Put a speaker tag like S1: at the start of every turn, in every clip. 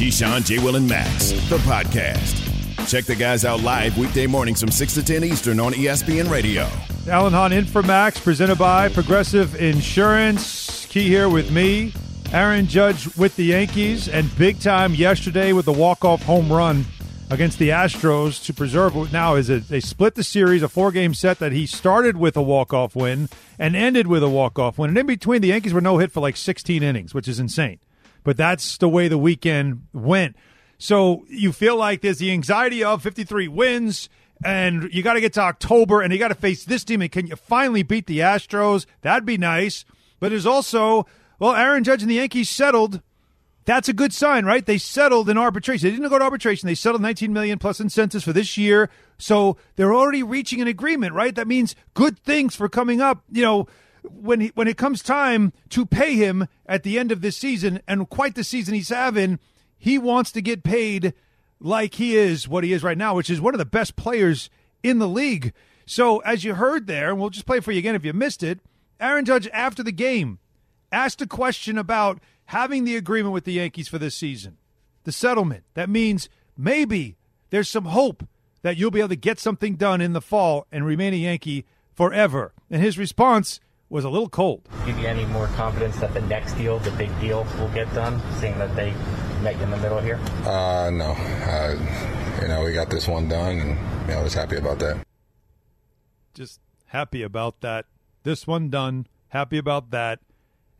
S1: Keyshawn, J. Will, and Max, the podcast. Check the guys out live weekday mornings from 6 to 10 Eastern on ESPN Radio.
S2: Alan Hahn in for Max, presented by Progressive Insurance. Key here with me, Aaron Judge with the Yankees, and big time yesterday with the walk-off home run against the Astros to preserve what now is it they split the series, a four-game set that he started with a walk-off win and ended with a walk-off win. And in between, the Yankees were no hit for like 16 innings, which is insane but that's the way the weekend went. So you feel like there's the anxiety of 53 wins, and you got to get to October, and you got to face this team. And can you finally beat the Astros? That'd be nice. But there's also, well, Aaron Judge and the Yankees settled. That's a good sign, right? They settled in arbitration. They didn't go to arbitration. They settled 19 million plus incentives for this year. So they're already reaching an agreement, right? That means good things for coming up. You know, when he, when it comes time to pay him at the end of this season, and quite the season he's having, he wants to get paid like he is what he is right now, which is one of the best players in the league. So, as you heard there, and we'll just play for you again if you missed it, Aaron Judge, after the game, asked a question about having the agreement with the Yankees for this season, the settlement. That means maybe there's some hope that you'll be able to get something done in the fall and remain a Yankee forever. And his response was a little cold.
S3: Give you any more confidence that the next deal, the big deal, will get done, seeing that they met you in the middle here?
S4: Uh, no. Uh, you know, we got this one done, and you know, I was happy about that.
S2: Just happy about that. This one done. Happy about that.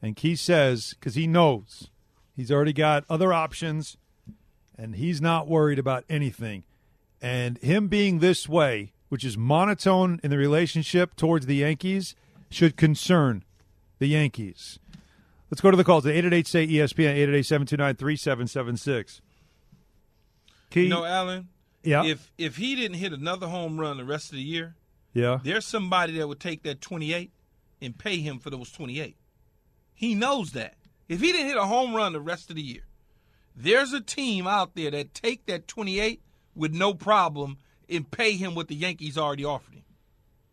S2: And Key says, because he knows he's already got other options, and he's not worried about anything. And him being this way, which is monotone in the relationship towards the Yankees – should concern the Yankees. Let's go to the calls. 888 say ESPN 888 729 3776.
S5: You know, Alan.
S2: Yeah.
S5: If if he didn't hit another home run the rest of the year,
S2: yeah,
S5: there's somebody that would take that 28 and pay him for those 28. He knows that. If he didn't hit a home run the rest of the year, there's a team out there that take that 28 with no problem and pay him what the Yankees already offered him.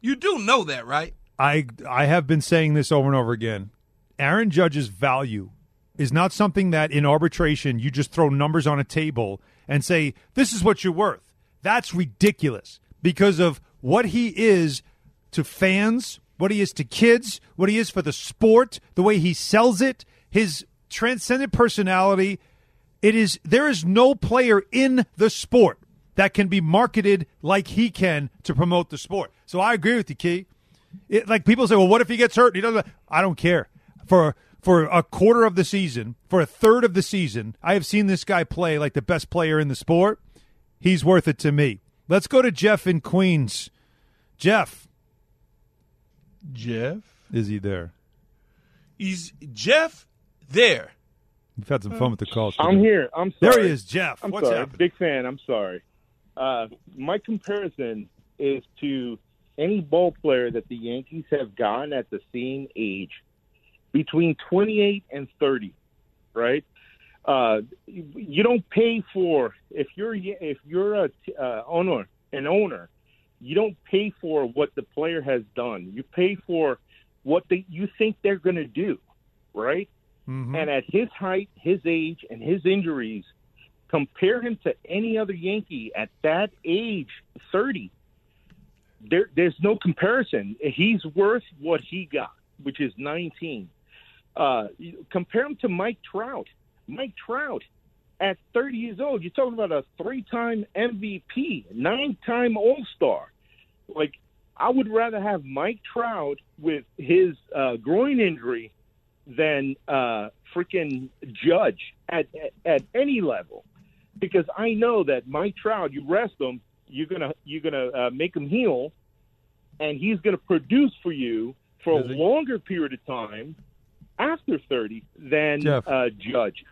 S5: You do know that, right?
S2: I I have been saying this over and over again. Aaron Judge's value is not something that in arbitration you just throw numbers on a table and say this is what you're worth. That's ridiculous because of what he is to fans, what he is to kids, what he is for the sport, the way he sells it, his transcendent personality. It is there is no player in the sport that can be marketed like he can to promote the sport. So I agree with you, Key. It, like people say, well, what if he gets hurt? He doesn't. I don't care. For for a quarter of the season, for a third of the season, I have seen this guy play like the best player in the sport. He's worth it to me. Let's go to Jeff in Queens. Jeff.
S5: Jeff?
S2: Is he there?
S5: Is Jeff there.
S2: You've had some fun with the calls.
S6: I'm here. I'm sorry.
S2: There he is, Jeff.
S6: I'm
S2: What's
S6: sorry.
S2: happening?
S6: Big fan. I'm sorry. Uh, my comparison is to any ball player that the Yankees have gotten at the same age, between 28 and 30, right? Uh, you don't pay for if you're if you're a uh, owner an owner, you don't pay for what the player has done. You pay for what they, you think they're going to do, right?
S2: Mm-hmm.
S6: And at his height, his age, and his injuries, compare him to any other Yankee at that age, 30. There, there's no comparison. He's worth what he got, which is 19. Uh, compare him to Mike Trout. Mike Trout, at 30 years old, you're talking about a three-time MVP, nine-time All-Star. Like, I would rather have Mike Trout with his uh, groin injury than uh, freaking Judge at, at at any level, because I know that Mike Trout, you rest him, you're gonna you're gonna uh, make him heal, and he's gonna produce for you for a
S2: he?
S6: longer period of time after 30 than
S2: Jeff.
S6: uh, Judge.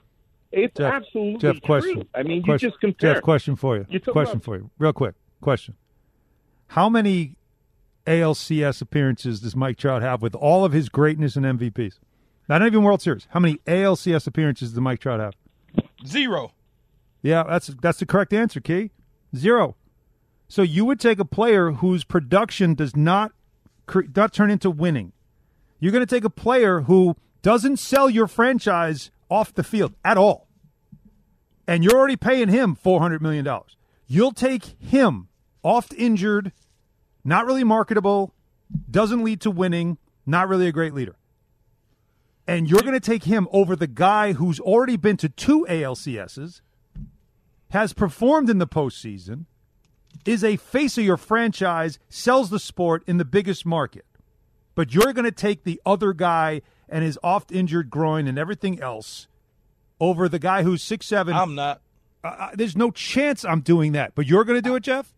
S6: It's
S2: Jeff,
S6: absolutely
S2: Jeff, question.
S6: true. I mean,
S2: question.
S6: you just compare.
S2: Jeff, question for you.
S6: You
S2: Question
S6: about-
S2: for you, real quick. Question: How many ALCS appearances does Mike Trout have with all of his greatness and MVPs? Not even World Series. How many ALCS appearances does Mike Trout have?
S5: Zero.
S2: Yeah, that's that's the correct answer, Key. Zero. So you would take a player whose production does not not turn into winning. You're going to take a player who doesn't sell your franchise off the field at all, and you're already paying him four hundred million dollars. You'll take him oft injured, not really marketable, doesn't lead to winning, not really a great leader. And you're going to take him over the guy who's already been to two ALCSs, has performed in the postseason, is a face of your franchise, sells the sport in the biggest market. But you're going to take the other guy and his oft injured groin and everything else over the guy who's six seven.
S5: I'm not.
S2: Uh, there's no chance I'm doing that. But you're going to do it, Jeff.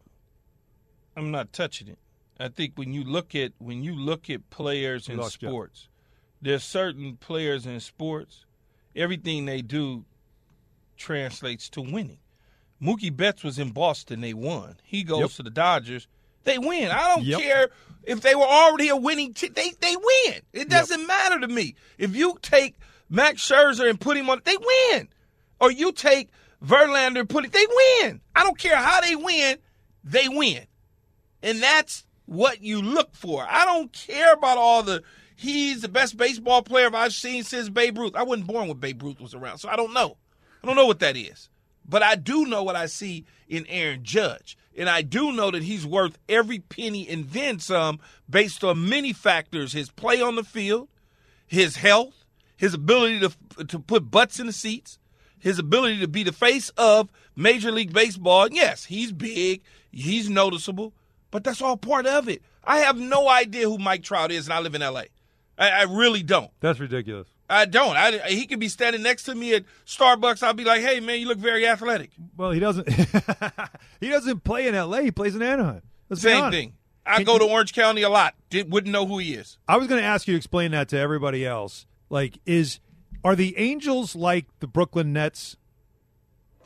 S5: I'm not touching it. I think when you look at when you look at players in
S2: Jeff.
S5: sports, there's certain players in sports, everything they do translates to winning. Mookie Betts was in Boston, they won. He goes
S2: Yep.
S5: to the Dodgers, they win. I don't
S2: Yep.
S5: care if they were already a winning team. They they win. It doesn't matter to me. If you take Max Scherzer and put him on, they win. Or you take Verlander and put it, they win. I don't care how they win, they win. And that's what you look for. I don't care about all the he's the best baseball player I've seen since Babe Ruth. I wasn't born when Babe Ruth was around, so I don't know. I don't know what that is. But I do know what I see in Aaron Judge. And I do know that he's worth every penny and then some based on many factors his play on the field, his health, his ability to, to put butts in the seats, his ability to be the face of Major League Baseball. Yes, he's big, he's noticeable, but that's all part of it. I have no idea who Mike Trout is, and I live in LA. I, I really don't.
S2: That's ridiculous.
S5: I don't. I, he could be standing next to me at Starbucks. I'll be like, "Hey, man, you look very athletic."
S2: Well, he doesn't. he doesn't play in L.A. He plays in Anaheim. Let's
S5: Same thing. I
S2: Can
S5: go
S2: you-
S5: to Orange County a lot. Did, wouldn't know who he is.
S2: I was going to ask you to explain that to everybody else. Like, is are the Angels like the Brooklyn Nets?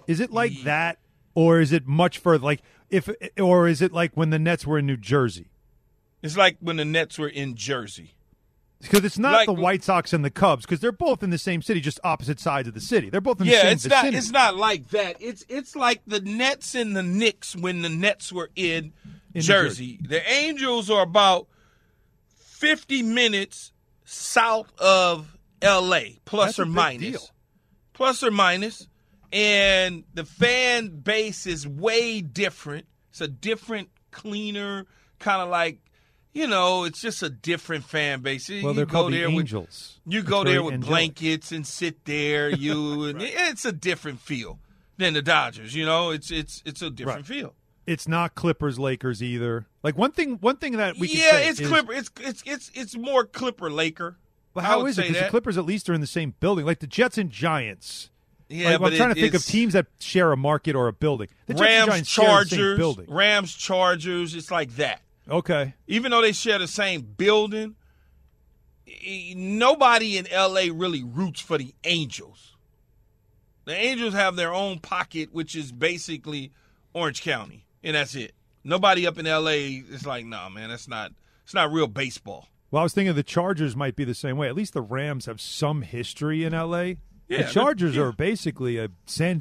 S2: Is it like that, or is it much further? Like, if or is it like when the Nets were in New Jersey?
S5: It's like when the Nets were in Jersey.
S2: Because it's not
S5: Like-
S2: the White Sox and the Cubs, because they're both in the same city, just opposite sides of the city. They're both in the
S5: Yeah,
S2: same
S5: it's not.
S2: vicinity.
S5: It's not like that. It's it's like the Nets and the Knicks when the Nets were in,
S2: New
S5: Jersey. The Angels are about fifty minutes south of L.A. plus or minus, plus or minus, and the fan base is way different. It's a different, cleaner kind of like. You know, it's just a different fan base.
S2: well,
S5: you
S2: they're
S5: go
S2: called the
S5: there with
S2: Angels.
S5: you
S2: It's
S5: go there with
S2: angelic.
S5: blankets and sit there. You and it's a different feel than the Dodgers. You know, it's it's it's a different
S2: Right.
S5: feel.
S2: It's not Clippers, Lakers either. Like one thing, one thing that we can
S5: yeah,
S2: say
S5: it's
S2: is-
S5: Clipper. It's it's it's it's more Clipper Laker.
S2: But how is it? Because the. Clippers at least are in the same building, like the Jets and Giants.
S5: Yeah,
S2: Like,
S5: but
S2: I'm trying
S5: it-
S2: to think of teams that share a market or a building. The
S5: Rams,
S2: Giants share the same
S5: Chargers,
S2: building.
S5: Rams, Chargers. It's like that.
S2: Okay,
S5: Even though they share the same building, nobody in LA really roots for the Angels. The Angels have their own pocket, which is basically Orange County, and that's it. Nobody up in LA is like, nah, man, that's not it's not real baseball.
S2: well, I was thinking the Chargers might be the same way. At least the Rams have some history in L.A.
S5: Yeah,
S2: the Chargers
S5: yeah.
S2: are basically a San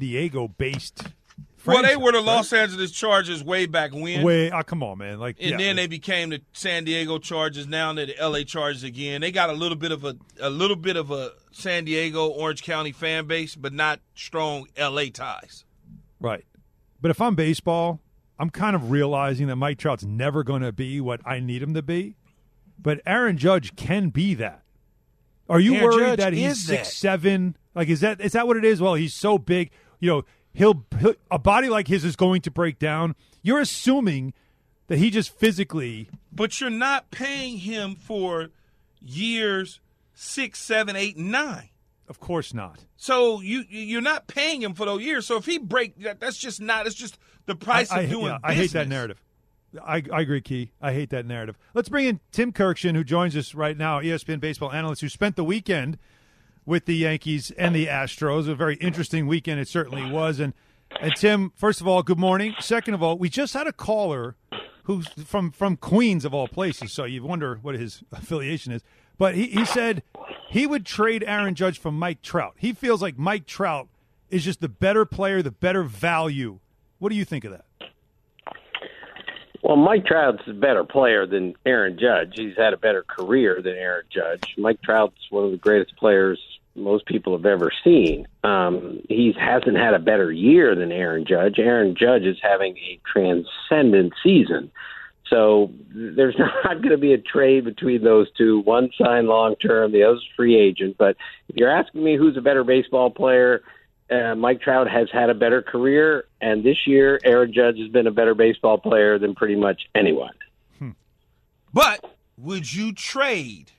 S5: Well, they were the
S2: right?
S5: Los Angeles Chargers way back when.
S2: Wait, oh, ah, come on, man! Like,
S5: And
S2: yeah,
S5: then they became the San Diego Chargers. Now they're the LA Chargers again. They got a little bit of a a little bit of a San Diego Orange County fan base, but not strong LA ties.
S2: Right. But if I'm baseball, I'm kind of realizing that Mike Trout's never going to be what I need him to be. But Aaron Judge can be that. Are you
S5: Aaron
S2: worried
S5: Judge
S2: that he's
S5: that.
S2: six seven? Like is that is that what it is? Well, he's so big. You know, he'll, he'll a body like his is going to break down. You're assuming that he just physically.
S5: But you're not paying him for years six, seven, eight, nine.
S2: Of course not.
S5: So you you're not paying him for those years. So if he break that, that's just not. It's just the price
S2: I,
S5: of
S2: I-
S5: doing.
S2: yeah, I hate that narrative. I, I agree, Key. I hate that narrative. Let's bring in Tim Kurkjian, who joins us right now, ESPN baseball analyst, who spent the weekend with the Yankees and the Astros. A very interesting weekend it certainly was. And and Tim, first of all, good morning. Second of all, we just had a caller who's from from Queens of all places, so you wonder what his affiliation is. But he, he said he would trade Aaron Judge for Mike Trout. He feels like Mike Trout is just the better player, the better value. What do you think of that?
S7: Well, Mike Trout's a better player than Aaron Judge. He's had a better career than Aaron Judge. Mike Trout's one of the greatest players most people have ever seen. Um, he hasn't had a better year than Aaron Judge. Aaron Judge is having a transcendent season. So there's not going to be a trade between those two. One signed long term, the other's free agent. But if you're asking me who's a better baseball player, uh, Mike Trout has had a better career, and this year Aaron Judge has been a better baseball player than pretty much anyone.
S5: Hmm. But would you trade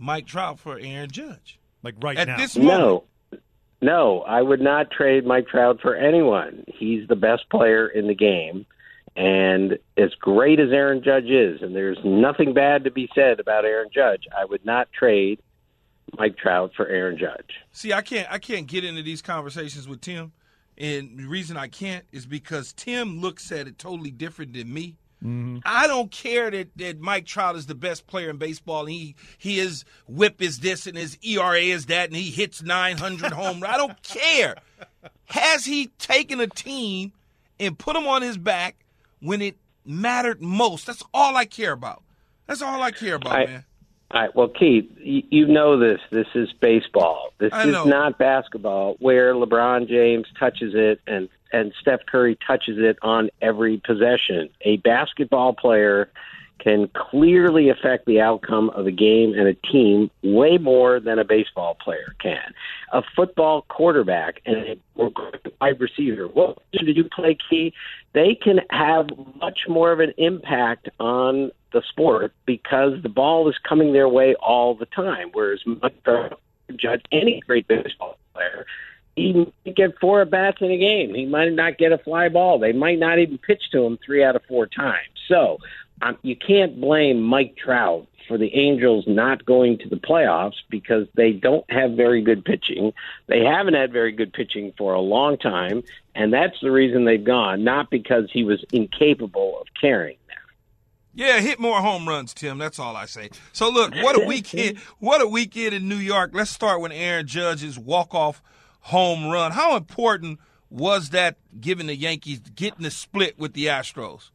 S5: Mike Trout for Aaron Judge?
S2: Like right
S5: At
S2: now?
S5: this moment?
S7: No. No, I would not trade Mike Trout for anyone. He's the best player in the game. And as great as Aaron Judge is, and there's nothing bad to be said about Aaron Judge, I would not trade Mike Trout for Aaron Judge.
S5: See, I can't I can't get into these conversations with Tim. And the reason I can't is because Tim looks at it totally different than me.
S2: Mm-hmm.
S5: I don't care that, that Mike Trout is the best player in baseball. And he he his whip is this and his ERA is that, and he hits 900 home. Runs. I don't care. Has he taken a team and put them on his back when it mattered most? That's all I care about. That's all I care about,
S7: I-
S5: man.
S7: All right. Well, Keith, you, you know this. This is baseball. This is not basketball, where LeBron James touches it and and Steph Curry touches it on every possession. A basketball player can clearly affect the outcome of a game and a team way more than a baseball player can. A football quarterback and a wide receiver, what position did you play, Key? They can have much more of an impact on the sport because the ball is coming their way all the time. Whereas Trout, Judge, any great baseball player, he might get four at bats in a game. He might not get a fly ball. They might not even pitch to him three out of four times. So um, you can't blame Mike Trout for the Angels not going to the playoffs because they don't have very good pitching. They haven't had very good pitching for a long time, and that's the reason they've gone, not because he was incapable of carrying them.
S5: Yeah, hit more home runs, Tim. That's all I say. So look, what a weekend! What a weekend in New York. Let's start with Aaron Judge's walk-off home run. How important was that, given the Yankees getting the split with the Astros?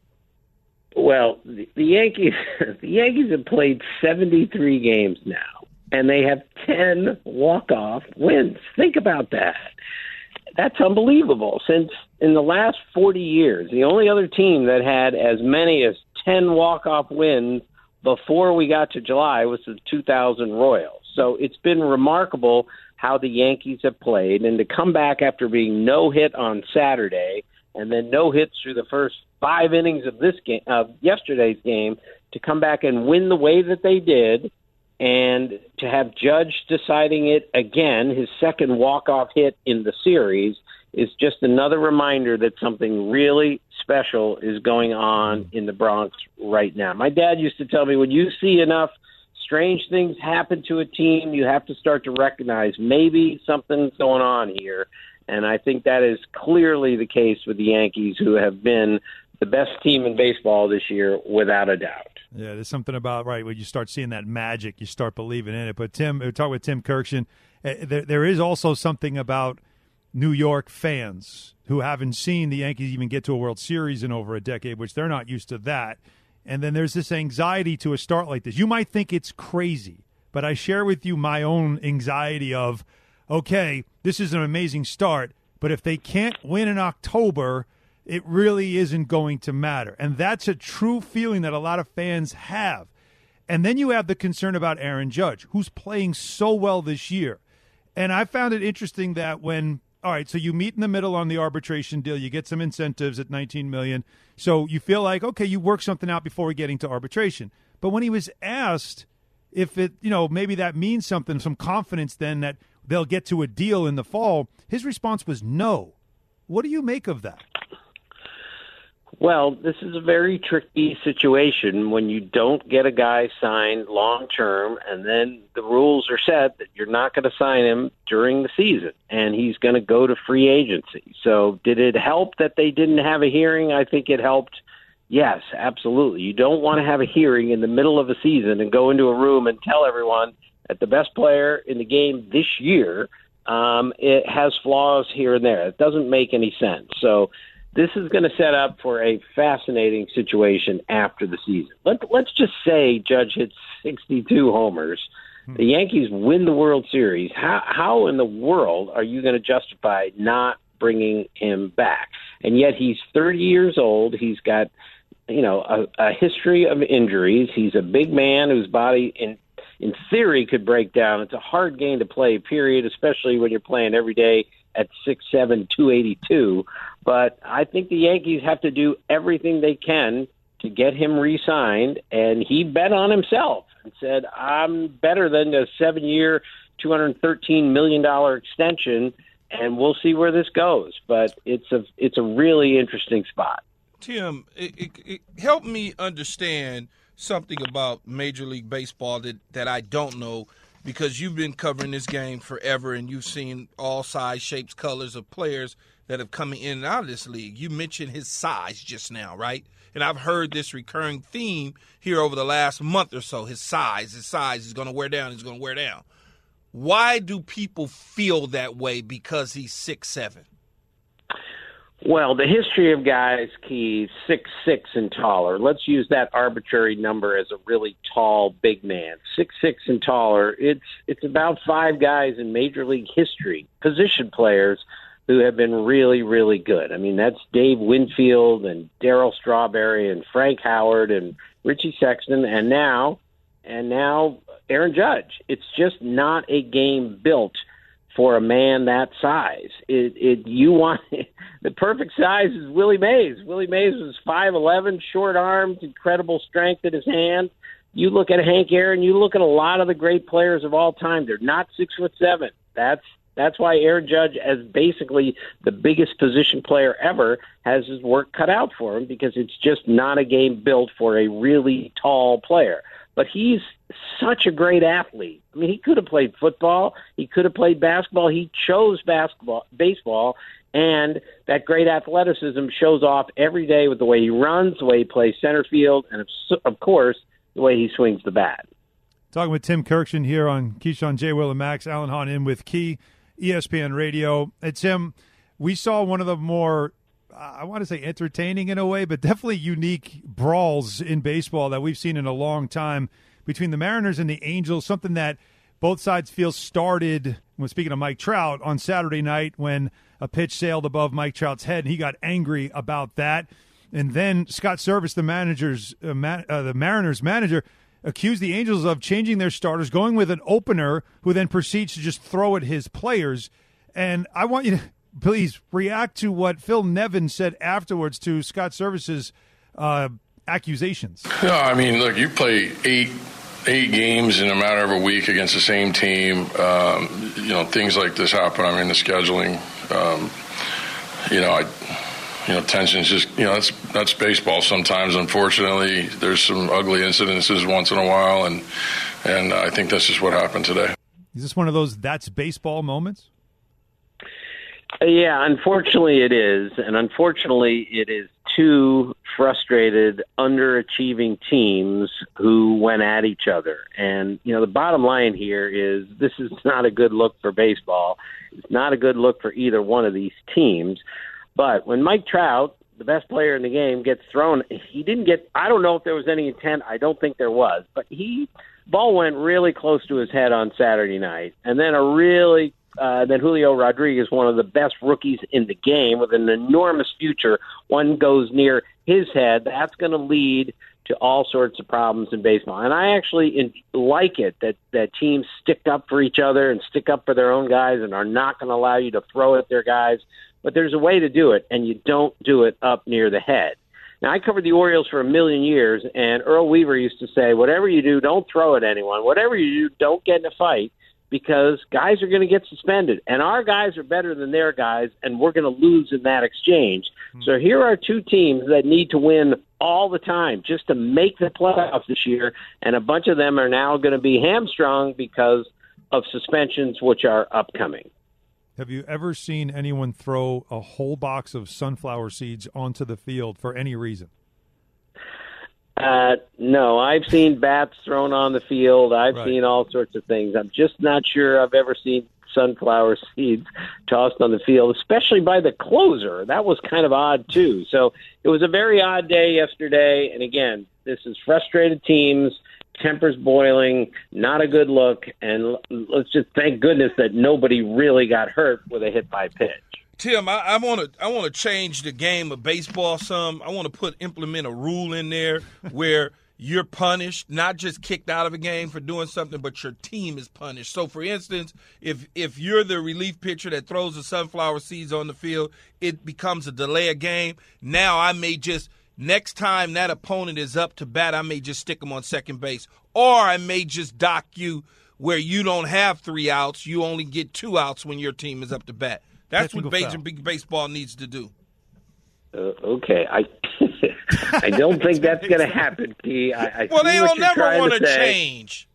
S7: Well, the, the Yankees the Yankees have played 73 games now and they have 10 walk-off wins. Think about that. That's unbelievable. Since in the last 40 years, the only other team that had as many as 10 walk-off wins before we got to July was the 2000 Royals. So it's been remarkable how the Yankees have played and to come back after being no hit on Saturday and then no hits through the first five innings of this game of yesterday's game to come back and win the way that they did and to have Judge deciding it again, his second walk-off hit in the series is just another reminder that something really special is going on in the Bronx right now. My dad used to tell me when you see enough strange things happen to a team, you have to start to recognize maybe something's going on here. And I think that is clearly the case with the Yankees, who have been the best team in baseball this year, without a doubt.
S2: Yeah, there's something about right when you start seeing that magic, you start believing in it. But Tim, we talk with Tim Kurkjian. uh, There, there is also something about New York fans who haven't seen the Yankees even get to a World Series in over a decade, which they're not used to that. And then there's this anxiety to a start like this. You might think it's crazy, but I share with you my own anxiety of, okay, this is an amazing start, but if they can't win in October, it really isn't going to matter. And that's a true feeling that a lot of fans have. And then you have the concern about Aaron Judge, who's playing so well this year. And I found it interesting that when all right, so you meet in the middle on the arbitration deal, you get some incentives at 19 million. So you feel like okay, you work something out before we getting to arbitration. But when he was asked if it, you know, maybe that means something, some confidence then that they'll get to a deal in the fall, his response was no. What do you make of that?
S7: Well, this is a very tricky situation when you don't get a guy signed long term, and then the rules are set that you're not going to sign him during the season, and he's going to go to free agency. So, did it help that they didn't have a hearing? I think it helped. Yes, absolutely. You don't want to have a hearing in the middle of a season and go into a room and tell everyone that the best player in the game this year um, it has flaws here and there. It doesn't make any sense. So this is going to set up for a fascinating situation after the season. Let, let's just say Judge hits 62 homers. Hmm. The Yankees win the World Series. How, how in the world are you going to justify not bringing him back? And yet he's 30 years old. He's got, you know, a, a history of injuries. He's a big man whose body, in in theory, could break down. It's a hard game to play. Period. Especially when you're playing every day at six seven two eighty two. But I think the Yankees have to do everything they can to get him re-signed, and he bet on himself and said, "I'm better than a two hundred thirteen million dollar extension." And we'll see where this goes, but it's a it's a really interesting spot.
S5: Tim, it, it, it help me understand something about Major League Baseball that, that I don't know because you've been covering this game forever and you've seen all size, shapes, colors of players that have come in and out of this league. You mentioned his size just now, right? And I've heard this recurring theme here over the last month or so. His size, his size is going to wear down, he's going to wear down. Why do people feel that way because he's six seven?
S7: Well, the history of guys, Keys, six six and taller. Let's use that arbitrary number as a really tall big man. Six six and taller. It's it's about five guys in major league history, position players who have been really, really good. I mean, that's Dave Winfield and Darryl Strawberry and Frank Howard and Richie Sexson and now and now Aaron Judge. It's just not a game built for a man that size. It, it you want the perfect size is Willie Mays. Willie Mays was five eleven, short arms, incredible strength in his hand. You look at Hank Aaron, you look at a lot of the great players of all time. They're not six foot seven. That's that's why Aaron Judge, as basically the biggest position player ever, has his work cut out for him because it's just not a game built for a really tall player. But he's such a great athlete. I mean, he could have played football, he could have played basketball. He chose basketball, baseball, and that great athleticism shows off every day with the way he runs, the way he plays center field, and of course, the way he swings the bat.
S2: Talking with Tim Kurkjian here on Keyshawn J. Will and Max Alan Hahn in with Key ESPN Radio. And Tim, we saw one of the more I want to say entertaining in a way, but definitely unique brawls in baseball that we've seen in a long time between the Mariners and the Angels. Something that both sides feel started. When speaking of Mike Trout on Saturday night, when a pitch sailed above Mike Trout's head, and he got angry about that. And then Scott Servais, the manager's uh, man, uh, the Mariners manager, accused the Angels of changing their starters, going with an opener who then proceeds to just throw at his players. And I want you to please react to what Phil Nevin said afterwards to Scott Servais' uh, accusations.
S8: No, I mean, look, you play eight eight games in a matter of a week against the same team. Um, you know, things like this happen. I mean, the scheduling. Um, you know, I you know, tensions just, you know, that's that's baseball. Sometimes, unfortunately, there's some ugly incidences once in a while, and and I think that's just what happened today.
S2: Is this one of those that's baseball moments?
S7: Yeah, unfortunately, it is, and unfortunately, it is two frustrated, underachieving teams who went at each other. And you know, the bottom line here is this is not a good look for baseball. It's not a good look for either one of these teams. But when Mike Trout, the best player in the game, gets thrown, he didn't get. I don't know if there was any intent. I don't think there was, but he ball went really close to his head on Saturday night, and then a really uh, then Julio Rodriguez, one of the best rookies in the game with an enormous future, one goes near his head. That's going to lead to all sorts of problems in baseball. And I actually like it that that teams stick up for each other and stick up for their own guys and are not going to allow you to throw at their guys but there's a way to do it, and you don't do it up near the head. Now, I covered the Orioles for a million years, and Earl Weaver used to say, whatever you do, don't throw at anyone. Whatever you do, don't get in a fight because guys are going to get suspended, and our guys are better than their guys, and we're going to lose in that exchange. Hmm. So here are two teams that need to win all the time just to make the playoffs this year, and a bunch of them are now going to be hamstrung because of suspensions, which are upcoming.
S2: Have you ever seen anyone throw a whole box of sunflower seeds onto the field for any reason?
S7: Uh, no, I've seen bats thrown on the field. I've
S2: Right.
S7: seen all sorts of things. I'm just not sure I've ever seen sunflower seeds tossed on the field, especially by the closer. That was kind of odd too. So it was a very odd day yesterday. And again, this is frustrated teams. Tempers boiling, not a good look, and let's just thank goodness that nobody really got hurt with a hit by pitch.
S5: Tim, I, I want to I want to change the game of baseball some. I want to put implement a rule in there where you're punished, not just kicked out of a game for doing something, but your team is punished. So, for instance, if if you're the relief pitcher that throws the sunflower seeds on the field, it becomes a delay of game. Now, I may just next time that opponent is up to bat, I may just stick them on second base, or I may just dock you where you don't have three outs. You only get two outs when your team is up to bat. That's what Major. League Baseball needs to do.
S7: Uh, okay, I I don't think that's going to happen, P. I, I
S5: Well, they
S7: what
S5: don't
S7: you're
S5: never
S7: trying
S5: want
S7: to
S5: to change.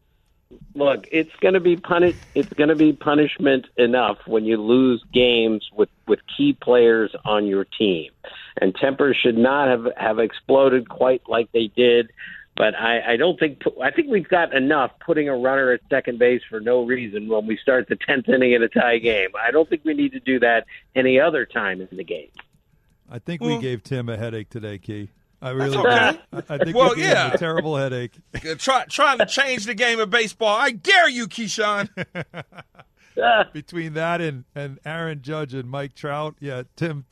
S7: Look, it's going to be punish. It's going to be punishment enough when you lose games with with key players on your team, and tempers should not have have exploded quite like they did. But I, I don't think I think we've got enough putting a runner at second base for no reason when we start the tenth inning in a tie game. I don't think we need to do that any other time in the game.
S2: I think
S5: Well-
S2: we gave Tim a headache today, Key. I really
S5: okay.
S2: I I think
S5: Well,
S2: we gave him
S5: yeah.
S2: a terrible headache.
S5: Try, trying to change the game of baseball. I dare you, Keyshawn. Ah.
S2: Between that and, and Aaron Judge and Mike Trout, yeah, Tim,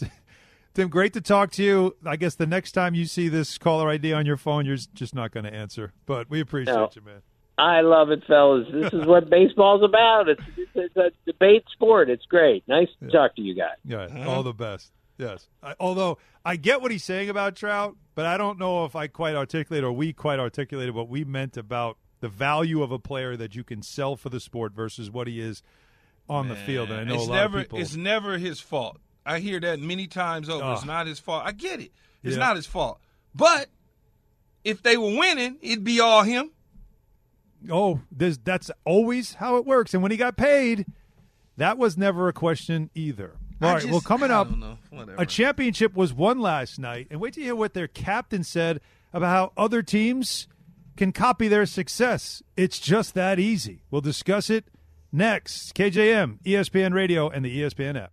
S2: Tim, great to talk to you. I guess the next time you see this caller ID on your phone, you're just not going to answer. But we appreciate
S7: No.
S2: you, man.
S7: I love it, fellas. This is what baseball's about. It's, it's a debate sport. It's great. Nice to talk to you guys.
S2: Yeah, uh-huh. all the best. Yes. I, although I get what he's saying about Trout, but I don't know if I quite articulate or we quite articulated what we meant about the value of a player that you can sell for the sport versus what he is on the field. And I know
S5: it's
S2: a lot
S5: never
S2: of people.
S5: it's never his fault. I hear that many times over. It's
S2: Ah.
S5: not his fault. I get it. It's
S2: Yeah.
S5: not his fault. But if they were winning, it'd be all him.
S2: Oh, there's, that's always how it works. And when he got paid, that was never a question either. All right.
S5: just-
S2: well, coming up,
S5: don't know. Whatever.
S2: a championship was won last night. And wait to hear what their captain said about how other teams can copy their success. It's just that easy. We'll discuss it next. KJM, ESPN Radio, and the ESPN app.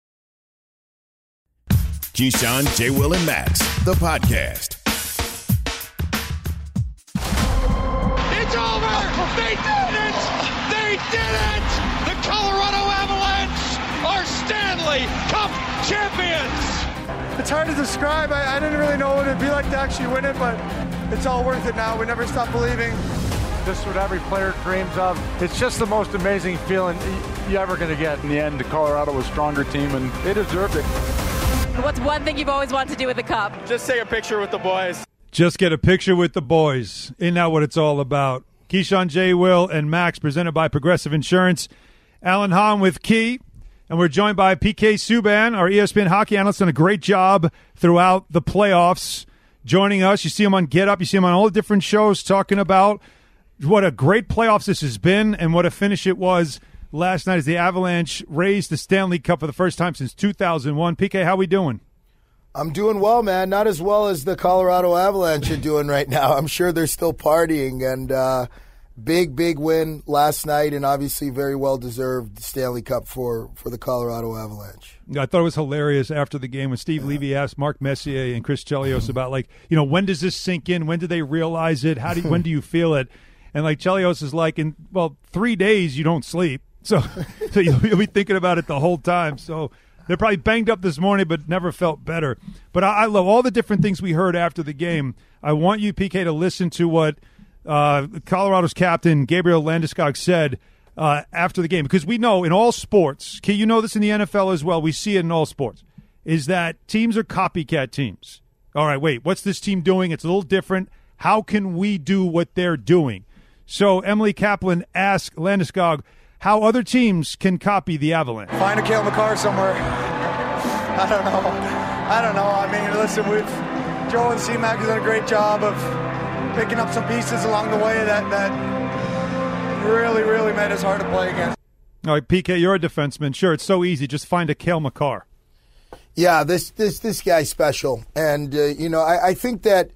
S1: Keyshawn, J. Will, and Max, the podcast.
S9: It's over! They did it! They did it! The Colorado Avalanche are Stanley Cup champions!
S10: It's hard to describe. I, I didn't really know what it'd be like to actually win it, but it's all worth it now. We never stop believing.
S11: This is what every player dreams of. It's just the most amazing feeling y- you ever going to get. In the end, Colorado was a stronger team, and they deserved it.
S12: What's one thing you've always wanted to do with the cup?
S13: Just take a picture with the boys.
S2: Just get a picture with the boys. Isn't that what it's all about? Keyshawn J. Will and Max, presented by Progressive Insurance. Alan Hahn with Key. And we're joined by PK Subban, our ESPN hockey analyst, done a great job throughout the playoffs joining us. You see him on Get Up. You see him on all the different shows talking about what a great playoffs this has been and what a finish it was last night as the Avalanche raised the Stanley Cup for the first time since 2001. PK, how we doing?
S14: I'm doing well, man. Not as well as the Colorado Avalanche are doing right now. I'm sure they're still partying and uh, big, big win last night, and obviously very well deserved Stanley Cup for for the Colorado Avalanche.
S2: I thought it was hilarious after the game when Steve yeah. Levy asked Mark Messier and Chris Chelios about like, you know, when does this sink in? When do they realize it? How do when do you feel it? And like Chelios is like, in well, three days you don't sleep, so so you'll, you'll be thinking about it the whole time. So. They're probably banged up this morning, but never felt better. But I, I love all the different things we heard after the game. I want you, PK, to listen to what uh, Colorado's captain Gabriel Landeskog said uh, after the game because we know in all sports, you know this in the NFL as well. We see it in all sports. Is that teams are copycat teams? All right, wait, what's this team doing? It's a little different. How can we do what they're doing? So Emily Kaplan asked Landeskog how other teams can copy the Avalanche.
S10: Find a Cale Makar somewhere. I don't know. I don't know. I mean, listen, we've Joe and C-Mac has done a great job of picking up some pieces along the way that, that really, really made us hard to play against.
S2: All right, PK, you're a defenseman. Sure, it's so easy. Just find a Cale Makar.
S14: Yeah, this this this guy's special, and uh, you know I, I, think that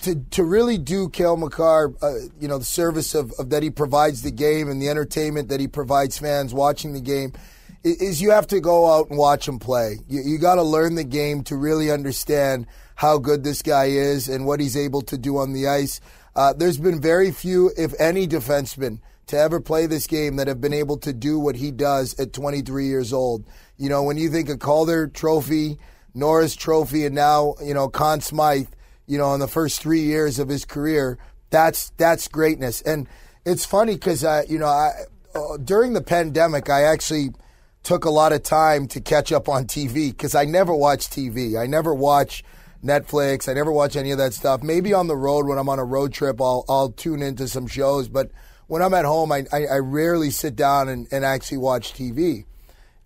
S14: to to really do Cale Makar, uh, you know, the service of, of, that he provides the game and the entertainment that he provides fans watching the game, is, is you have to go out and watch him play. You, you got to learn the game to really understand how good this guy is and what he's able to do on the ice. Uh, there's been very few, if any, defensemen to ever play this game that have been able to do what he does at 23 years old. You know, when you think of Calder Trophy, Norris Trophy, and now you know Conn Smythe, you know, in the first three years of his career, that's that's greatness. And it's funny because uh, you know, I, uh, during the pandemic, I actually took a lot of time to catch up on TV because I never watch TV. I never watch Netflix. I never watch any of that stuff. Maybe on the road when I'm on a road trip, I'll I'll tune into some shows. But when I'm at home, I I, I rarely sit down and, and actually watch TV.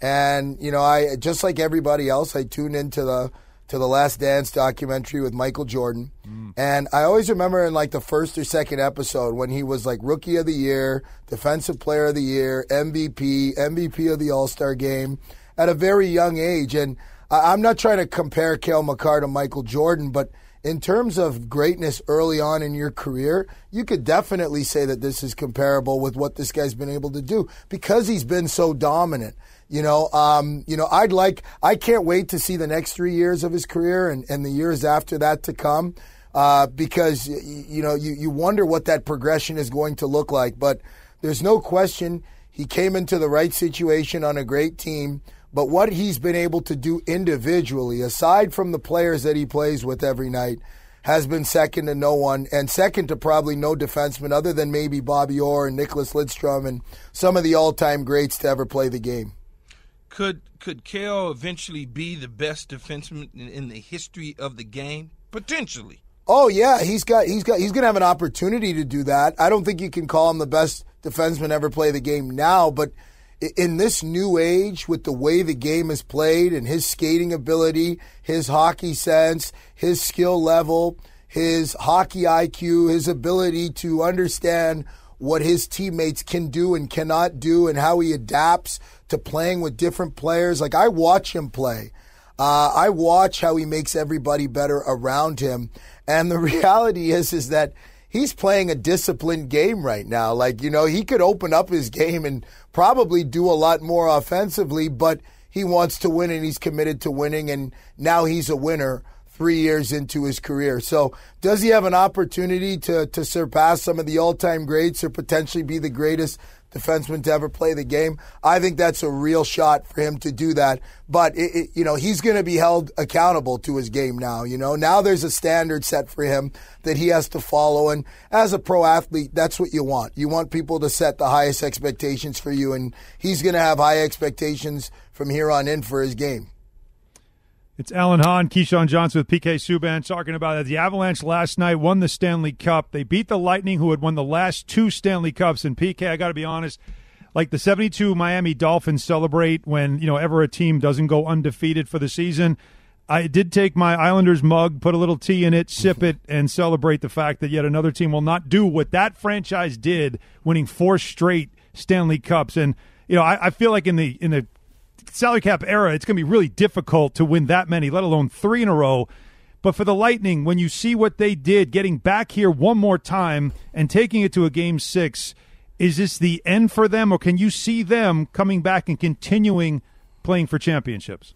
S14: And you know, I just like everybody else, I tune into the to the Last Dance documentary with Michael Jordan. Mm. And I always remember in like the first or second episode when he was like Rookie of the Year, Defensive Player of the Year, MVP, MVP of the All Star Game at a very young age. And I'm not trying to compare Cale Makar to Michael Jordan, but in terms of greatness early on in your career, you could definitely say that this is comparable with what this guy's been able to do because he's been so dominant. You know, um, you know, I'd like, I can't wait to see the next three years of his career and, and the years after that to come, uh, because you know, you, you wonder what that progression is going to look like. But there's no question he came into the right situation on a great team but what he's been able to do individually, aside from the players that he plays with every night, has been second to no one, and second to probably no defenseman other than maybe Bobby Orr and Nicklas Lidstrom and some of the all-time greats to ever play the game.
S5: Could could Cale eventually be the best defenseman in, in the history of the game? Potentially.
S14: Oh yeah, he's got he's got he's going to have an opportunity to do that. I don't think you can call him the best defenseman ever play the game now, but in this new age with the way the game is played and his skating ability, his hockey sense, his skill level, his hockey IQ, his ability to understand what his teammates can do and cannot do and how he adapts to playing with different players. Like I watch him play. Uh, I watch how he makes everybody better around him. And the reality is, is that he's playing a disciplined game right now. Like, you know, he could open up his game and probably do a lot more offensively, but he wants to win and he's committed to winning. And now he's a winner three years into his career. So, does he have an opportunity to, to surpass some of the all time greats or potentially be the greatest defenseman to ever play the game. I think that's a real shot for him to do that. But, it, it, you know, he's going to be held accountable to his game now. You know, now there's a standard set for him that he has to follow. And as a pro athlete, that's what you want. You want people to set the highest expectations for you. And he's going to have high expectations from here on in for his game.
S2: It's Alan Hahn, Keyshawn Johnson with PK Subban talking about it. The Avalanche last night won the Stanley Cup. They beat the Lightning, who had won the last two Stanley Cups. And PK, I got to be honest, like the 72 Miami Dolphins celebrate when, you know, ever a team doesn't go undefeated for the season. I did take my Islanders mug, put a little tea in it, sip it, and celebrate the fact that yet another team will not do what that franchise did, winning four straight Stanley Cups. And, you know, I, I feel like in the in the salary cap era, it's going to be really difficult to win that many, let alone three in a row. But for the Lightning, when you see what they did, getting back here one more time and taking it to a game six, is this the end for them, or can you see them coming back and continuing playing for championships?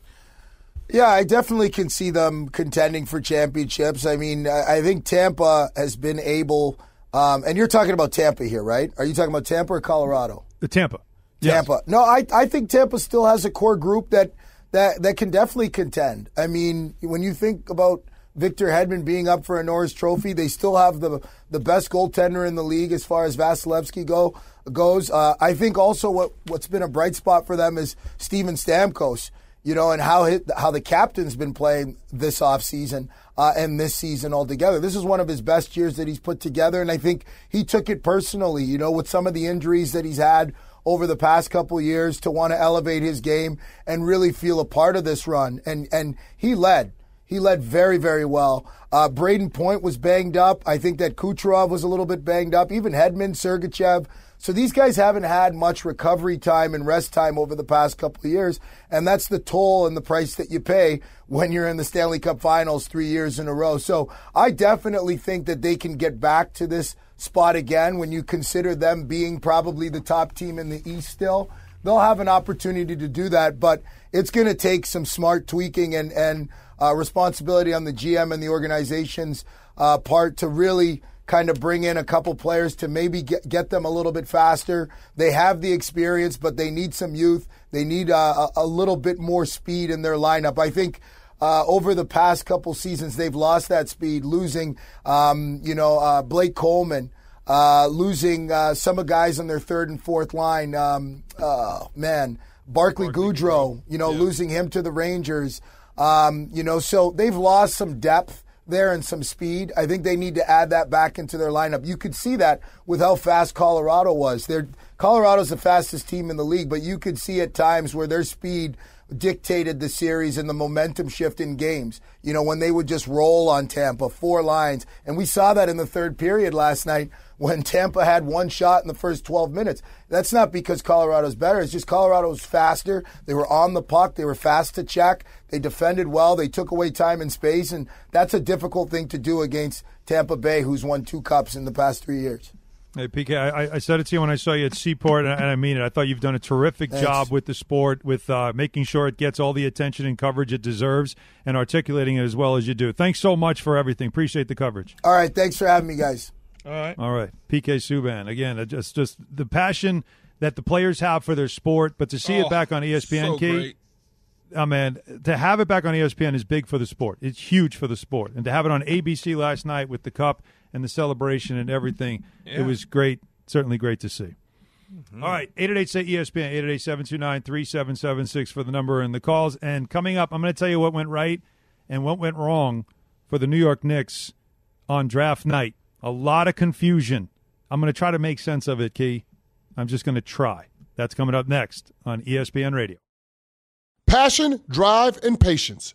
S14: Yeah, I definitely can see them contending for championships. I mean, I think Tampa has been able, um, and you're talking about Tampa here, right? Are you talking about Tampa or Colorado?
S2: The Tampa.
S14: Tampa.
S2: Yes.
S14: No, I I think Tampa still has a core group that that that can definitely contend. I mean, when you think about Victor Hedman being up for a Norris Trophy, they still have the the best goaltender in the league as far as Vasilevskiy go goes. Uh, I think also what what's been a bright spot for them is Steven Stamkos. You know, and how how the captain's been playing this offseason uh, and this season altogether. This is one of his best years that he's put together, and I think he took it personally. You know, with some of the injuries that he's had over the past couple years to want to elevate his game and really feel a part of this run. And and he led. He led very, very well. Uh, Brayden Point was banged up. I think that Kucherov was a little bit banged up. Even Hedman, Sergachev. So these guys haven't had much recovery time and rest time over the past couple of years, and that's the toll and the price that you pay when you're in the Stanley Cup Finals three years in a row. So I definitely think that they can get back to this spot again when you consider them being probably the top team in the East still. They'll have an opportunity to do that, but it's going to take some smart tweaking and, and uh, responsibility on the GM and the organization's uh, part to really kind of bring in a couple players to maybe get, get them a little bit faster. They have the experience, but they need some youth. They need uh, a, a little bit more speed in their lineup. I think uh, over the past couple seasons, they've lost that speed, losing, um, you know, uh, Blake Coleman, uh, losing uh, some of guys on their third and fourth line. Um, oh, man, Barclay, Goodrow, you know, yeah. losing him to the Rangers. Um, you know, so they've lost some depth there and some speed. I think they need to add that back into their lineup. You could see that with how fast Colorado was. They're, Colorado's the fastest team in the league, but you could see at times where their speed dictated the series and the momentum shift in games. You know, when they would just roll on Tampa, four lines. And we saw that in the third period last night when Tampa had one shot in the first 12 minutes. That's not because Colorado's better. It's just Colorado's faster. They were on the puck. They were fast to check. They defended well. They took away time and space. And that's a difficult thing to do against Tampa Bay, who's won two cups in the past three years.
S2: Hey, PK, I, I, said it to you when I saw you at Seaport, and I mean it. I thought you've done a terrific Thanks. job with the sport, with uh, making sure it gets all the attention and coverage it deserves, and articulating it as well as you do. Thanks so much for everything. Appreciate the coverage.
S14: All right. Thanks for having me, guys.
S5: All right.
S2: All right. PK Subban. Again, just just the passion that the players have for their sport, but to see oh, it back on ESPN,
S5: so
S2: Key,
S5: great.
S2: I mean, to have it back on ESPN is big for the sport. It's huge for the sport. And to have it on ABC last night with the cup and the celebration and everything, yeah. it was great. Certainly great to see. Mm-hmm. All right, 888 say ESPN, 888 729 3776 for the number and the calls. And coming up, I'm going to tell you what went right and what went wrong for the New York Knicks on draft night. A lot of confusion. I'm going to try to make sense of it, Key. I'm just going to try. That's coming up next on ESPN Radio.
S15: Passion, drive, and patience.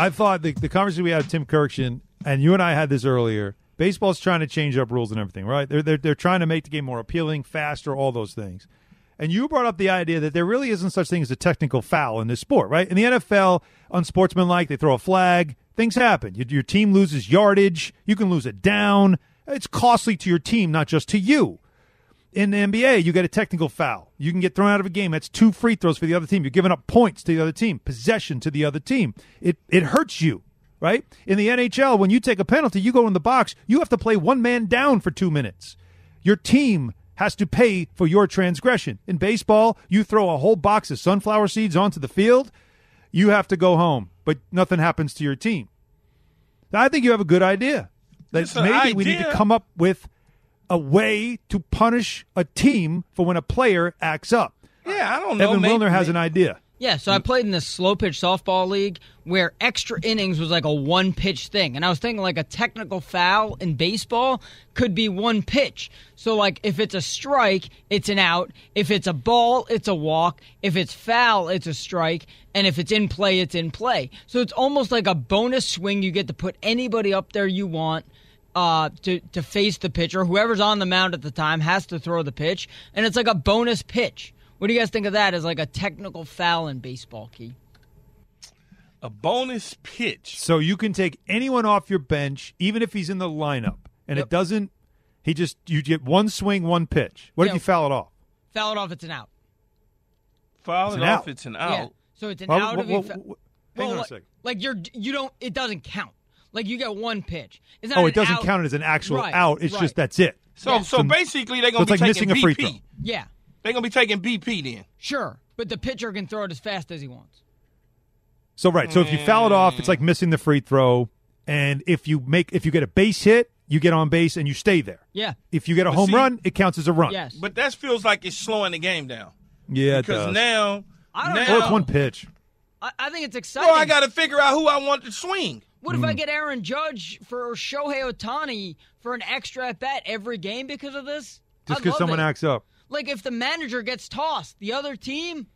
S2: I thought the, the conversation we had with Tim Kurkjian, and you and I had this earlier. Baseball's trying to change up rules and everything, right? They're, they're, they're trying to make the game more appealing, faster, all those things. And you brought up the idea that there really isn't such thing as a technical foul in this sport, right? In the NFL, unsportsmanlike, they throw a flag, things happen. Your, your team loses yardage, you can lose it down. It's costly to your team, not just to you. In the NBA, you get a technical foul. You can get thrown out of a game. That's two free throws for the other team. You're giving up points to the other team, possession to the other team. It it hurts you, right? In the NHL, when you take a penalty, you go in the box. You have to play one man down for two minutes. Your team has to pay for your transgression. In baseball, you throw a whole box of sunflower seeds onto the field. You have to go home, but nothing happens to your team. I think you have a good idea. That
S5: It's
S2: maybe we need to come up with a way to punish a team for when a player acts up.
S5: Yeah, I don't know.
S2: Evan
S5: maybe-
S2: Wilner has an idea.
S16: Yeah, so I played in this slow pitch softball league where extra innings was like a one pitch thing. And I was thinking like a technical foul in baseball could be one pitch. So like if it's a strike, it's an out. If it's a ball, it's a walk. If it's foul, it's a strike. And if it's in play, it's in play. So it's almost like a bonus swing. You get to put anybody up there you want uh, to to face the pitcher. Whoever's on the mound at the time has to throw the pitch, and it's like a bonus pitch. What do you guys think of that as like a technical foul in baseball, Key?
S5: A bonus pitch.
S2: So you can take anyone off your bench, even if he's in the lineup, and it doesn't. He just you get one swing, one pitch. What if
S16: Yeah.
S2: you foul it off?
S16: Foul it off, it's an out.
S5: Foul
S2: It's
S5: it off,
S2: out.
S5: it's an
S16: Yeah.
S5: out.
S16: So it's an
S2: Well,
S16: out
S2: well,
S16: of
S2: well,
S16: a fa-
S2: well, hang on a second.
S16: Like you're you don't it doesn't count. Like you get one pitch. It's not
S2: Oh, it doesn't
S16: out.
S2: count as an actual
S16: Right,
S2: out. It's
S16: right.
S2: just that's it.
S5: So, so basically, they're gonna
S2: it's
S5: be
S2: like
S5: taking
S2: missing a free
S5: BP.
S2: throw.
S16: Yeah,
S5: They're gonna be taking BP then.
S16: sure. But the pitcher can throw it as fast as he wants.
S2: So right. So if you foul it off, it's like mm. missing the free throw. And if you make if you get a base hit, you get on base and you stay there.
S16: Yeah.
S2: If you get a
S5: But
S2: home
S5: see-
S2: run, it counts as a run.
S16: Yes.
S5: But that feels like it's slowing the game down.
S2: Yeah, it
S5: because
S2: does.
S5: now,
S16: I don't
S5: now
S2: Or it's one pitch.
S16: I, I think it's exciting.
S5: Well, I got to figure out who I want to swing.
S16: What
S2: Mm.
S16: if I get Aaron Judge for Shohei Ohtani for an extra at bat every game because of this?
S2: Just because someone
S16: it.
S2: acts up.
S16: Like if the manager gets tossed, the other team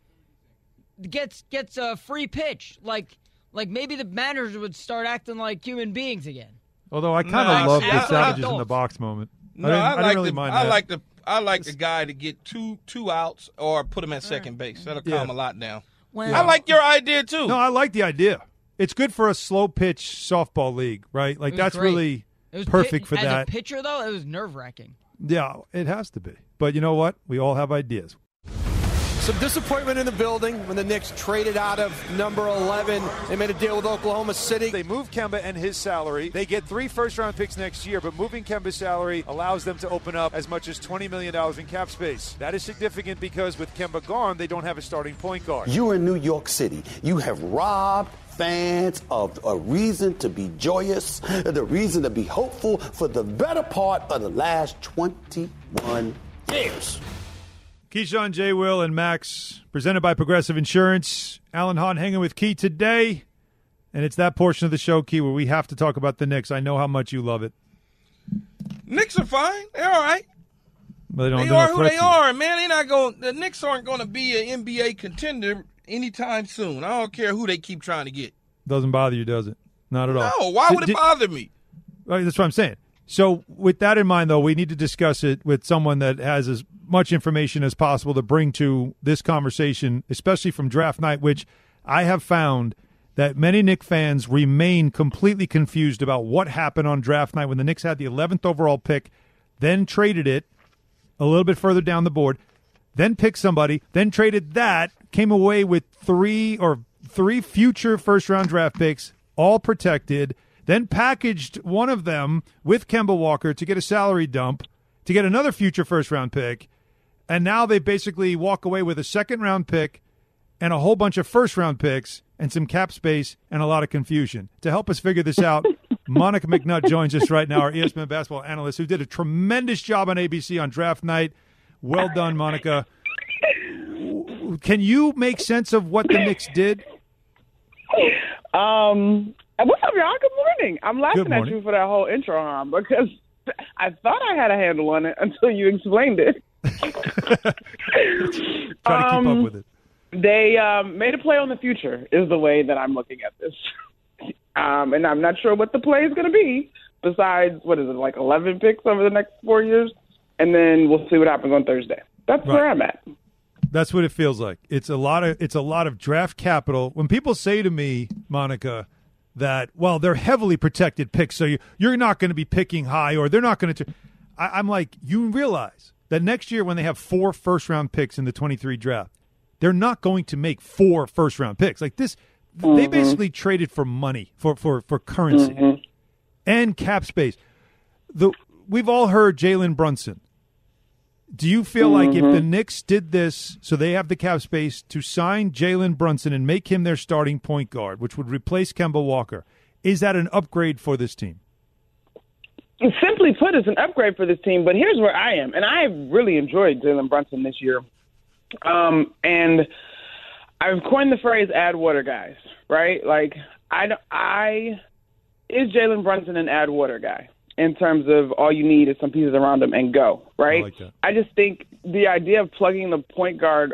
S16: gets gets a free pitch. Like like maybe the managers would start acting like human beings again.
S2: Although I kind
S5: No,
S2: of love the
S5: I- I
S2: savages in the box moment.
S5: No,
S2: I didn't,
S5: I,
S2: I didn't
S5: like
S2: really
S5: the
S2: mind
S5: I like the I like the guy to get two two outs or put him at second base. That'll
S2: Yeah.
S5: calm a lot down.
S16: Well-
S5: I like your idea too.
S2: No, I like the idea. It's good for a slow pitch softball league, right? Like that's
S16: great.
S2: really
S16: It was
S2: perfect
S16: pi-
S2: for
S16: as
S2: that.
S16: a pitcher though, it was nerve wracking.
S2: yeah, it has to be. But you know what? We all have ideas.
S17: Some disappointment in the building when the Knicks traded out of number 11. They made a deal with Oklahoma City.
S18: They move Kemba and his salary. They get three first round picks next year, but moving Kemba's salary allows them to open up as much as $20 million in cap space. That is significant because with Kemba gone, they don't have a starting point guard.
S19: You're in New York City. You have robbed fans of a reason to be joyous, the reason to be hopeful for the better part of the last 21 years.
S2: Keyshawn, J. Will, and Max, presented by Progressive Insurance. Alan Hahn hanging with Key today. And it's that portion of the show, Key, where we have to talk about the Knicks. I know how much you love it.
S5: Knicks are fine. They're all right.
S2: But they don't
S5: They
S2: they're
S5: who they are, man. They're not going. The Knicks aren't going to be an NBA contender anytime soon. I don't care who they keep trying to get.
S2: Doesn't bother you, does it? Not at all.
S5: No, why would it bother me?
S2: Right, that's what I'm saying. So, with that in mind, though, we need to discuss it with someone that has as much information as possible to bring to this conversation, especially from draft night, which I have found that many Knick fans remain completely confused about what happened on draft night when the Knicks had the 11th overall pick, then traded it a little bit further down the board, then picked somebody, then traded that, came away with three or three future first round draft picks, all protected, then packaged one of them with Kemba Walker to get a salary dump, to get another future first round pick, and now they basically walk away with a second round pick and a whole bunch of first round picks and some cap space and a lot of confusion. To help us figure this out, Monica McNutt joins us right now, our ESPN basketball analyst, who did a tremendous job on ABC on draft night. Well done, Monica. Can you make sense of what the Knicks did?
S20: Um, what's up, y'all? Good morning. I'm laughing
S2: Good
S20: at you for that whole intro on because I thought I had a handle on it until you explained it.
S2: Try to keep
S20: Um,
S2: up with it.
S20: They um, made a play on the future, is the way that I'm looking at this. Um, and I'm not sure what the play is going to be. Besides, what is it, like 11 picks over the next four years, and then we'll see what happens on Thursday. That's where I'm at.
S2: That's what it feels like. It's a lot of it's a lot of draft capital. When people say to me, Monica, that well they're heavily protected picks, so you, you're not going to be picking high, or they're not going to. I'm like, you realize that next year when they have four first round picks in the 23 draft, they're not going to make four first round picks like this. They
S20: Mhm.
S2: basically traded for money for for for currency and cap space. The we've all heard Jalen Brunson. Do you feel like if the Knicks did this, so they have the cap space to sign Jalen Brunson and make him their starting point guard, which would replace Kemba Walker, is that an upgrade for this team?
S20: Simply put, it's an upgrade for this team. But here's where I am, and I really enjoyed Jalen Brunson this year. Um, and I've coined the phrase "add water guys." Right? Like I, I is Jalen Brunson an add water guy in terms of all you need is some pieces around him and go. Right?
S2: like.
S20: I just think the idea of plugging the point guard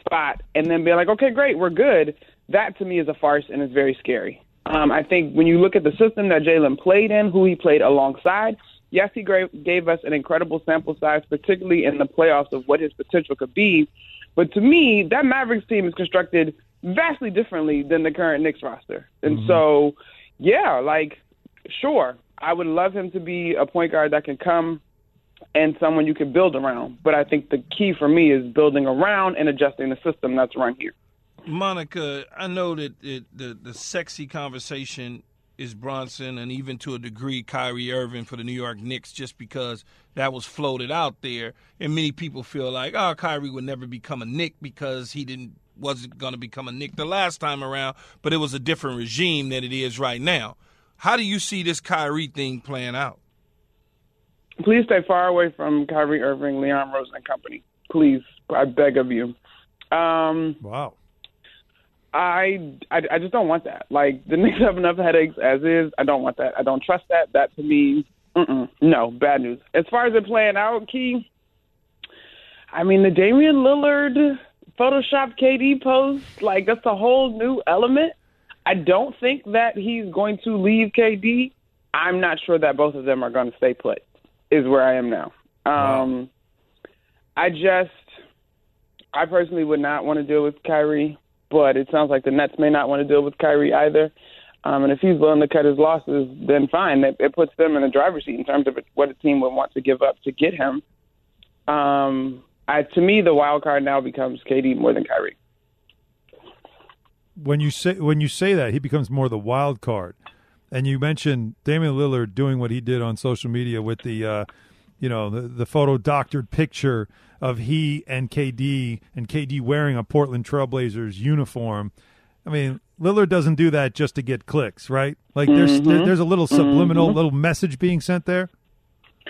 S20: spot and then being like, okay, great, we're good. That to me is a farce and is very scary. Um, I think when you look at the system that Jalen played in, who he played alongside, yes, he gra- gave us an incredible sample size, particularly in the playoffs of what his potential could be. But to me, that Mavericks team is constructed vastly differently than the current Knicks roster. And so, yeah, like, sure, I would love him to be a point guard that can come and someone you can build around. But I think the key for me is building around and adjusting the system that's run here.
S5: Monica, I know that it, the the sexy conversation is Brunson and even to a degree Kyrie Irving for the New York Knicks just because that was floated out there and many people feel like oh Kyrie would never become a Knick because he didn't wasn't going to become a Knick the last time around but it was a different regime than it is right now. How do you see this Kyrie thing playing out?
S20: Please stay far away from Kyrie Irving, Leon Rose, and company. Please, I beg of you. Um,
S2: wow.
S20: I, I I just don't want that. Like the Knicks have enough headaches as is. I don't want that. I don't trust that. That to me, no, bad news. As far as it playing out, Key. I mean, the Damian Lillard Photoshop KD post, like that's a whole new element. I don't think that he's going to leave KD. I'm not sure that both of them are going to stay put. Is where I am now. Um, I just, I personally would not want to deal with Kyrie, but it sounds like the Nets may not want to deal with Kyrie either. Um, and if he's willing to cut his losses, then fine. It, it puts them in the driver's seat in terms of what a team would want to give up to get him. Um, I, to me, the wild card now becomes KD more than Kyrie.
S2: When you say when you say that, he becomes more the wild card. And you mentioned Damian Lillard doing what he did on social media with the, uh, you know, the, the photo doctored picture of he and KD and KD wearing a Portland Trailblazers uniform. I mean, Lillard doesn't do that just to get clicks, right? Like there's
S20: Mhm.
S2: there, there's a little subliminal
S20: Mhm.
S2: little message being sent there.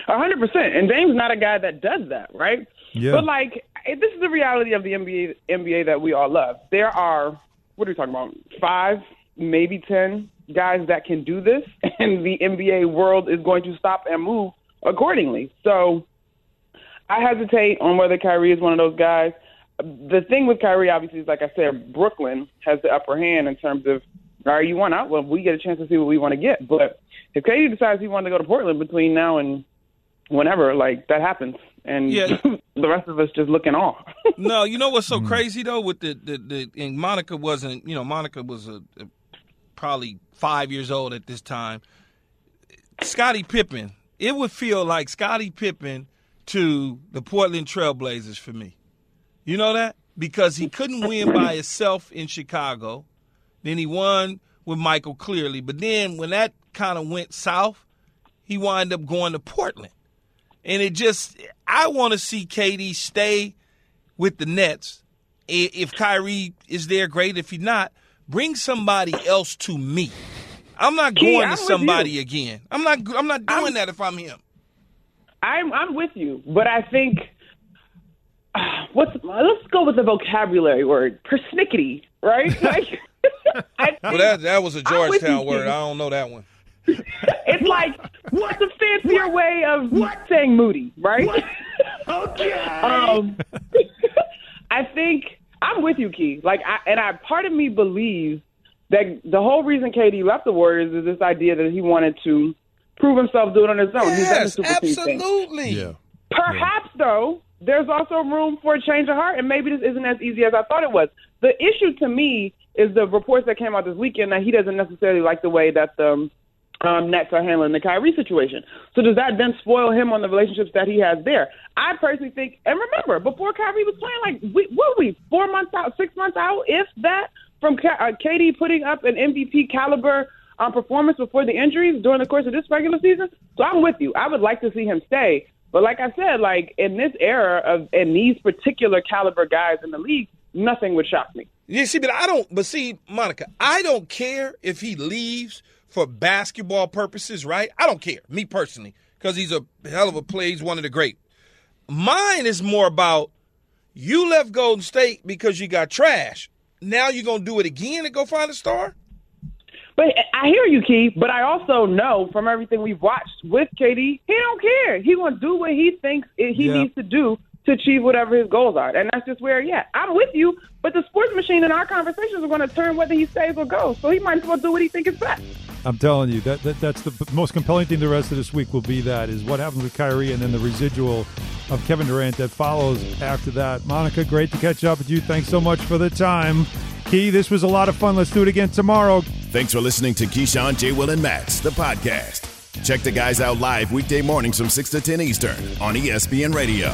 S20: A hundred percent. And Dame's not a guy that does that, right?
S2: Yeah.
S20: But like, this is the reality of the NBA, NBA that we all love. There are, what are we talking about? Five, maybe ten guys that can do this, and the NBA world is going to stop and move accordingly. So, I hesitate on whether Kyrie is one of those guys. The thing with Kyrie, obviously, is like I said, Brooklyn has the upper hand in terms of, are you want out? Well, we get a chance to see what we want to get. But if KD decides he wants to go to Portland between now and whenever, like that happens, and
S5: Yeah.
S20: the rest of us just look in awe.
S5: no, you know what's so
S2: Hmm.
S5: crazy though with the, the the and Monica wasn't you know Monica was a, a probably five years old at this time. Scottie Pippen, it would feel like Scottie Pippen to the Portland Trailblazers for me. You know that because he couldn't win by himself in Chicago, then he won with Michael clearly, but then when that kind of went south, he wound up going to Portland. And it just, I want to see KD stay with the Nets. If Kyrie is there, great. If he's not, bring somebody else to me. I'm not
S20: Key,
S5: going
S20: I'm
S5: to somebody again. I'm not. I'm not doing that if I'm him.
S20: I'm I'm with you, but I think what's let's go with the vocabulary word persnickety, right? Like I
S5: Well, that that was a
S20: I'm
S5: Georgetown word. I don't know that one.
S20: it's like what's a fancier way of saying moody, right?
S19: okay.
S20: um, I think I'm with you, Key. Like, I, and I part of me believes that the whole reason KD left the Warriors is this idea that he wanted to prove himself, doing it on his own. He's
S5: Yes,
S20: super
S5: absolutely.
S2: Yeah.
S20: Perhaps, though, there's also room for a change of heart, and maybe this isn't as easy as I thought it was. The issue to me is the reports that came out this weekend that he doesn't necessarily like the way that the um, Nets are handling the Kyrie situation. So does that then spoil him on the relationships that he has there? I personally think, and remember, before Kyrie was playing, like, we, were we, four months out, six months out, if that, from uh, KD putting up an MVP caliber um, performance before the injuries during the course of this regular season. So I'm with you. I would like to see him stay. But like I said, like in this era of and these particular caliber guys in the league, nothing would shock me.
S5: Yeah, see, but I don't. But see, Monica, I don't care if he leaves for basketball purposes, right? I don't care, me personally, because he's a hell of a player. He's one of the great. Mine is more about you left Golden State because you got trash. Now you're gonna do it again and go find a star.
S20: But I hear you, Keith. But I also know from everything we've watched with KD, he don't care. He gonna do what he thinks he
S2: Yeah.
S20: needs to do to achieve whatever his goals are, and that's just where he at. I'm with you, but the sports machine in our conversations are going to turn whether he stays or goes. So he might as well do what he thinks is best.
S2: I'm telling you that, that that's the most compelling thing the rest of this week will be that is what happens with Kyrie and then the residual of Kevin Durant that follows after that. Monica, great to catch up with you. Thanks so much for the time. Key, this was a lot of fun. Let's do it again tomorrow.
S1: Thanks for listening to Keyshawn, J. Will, and Max, the podcast. Check the guys out live weekday mornings from 6 to 10 Eastern on ESPN Radio.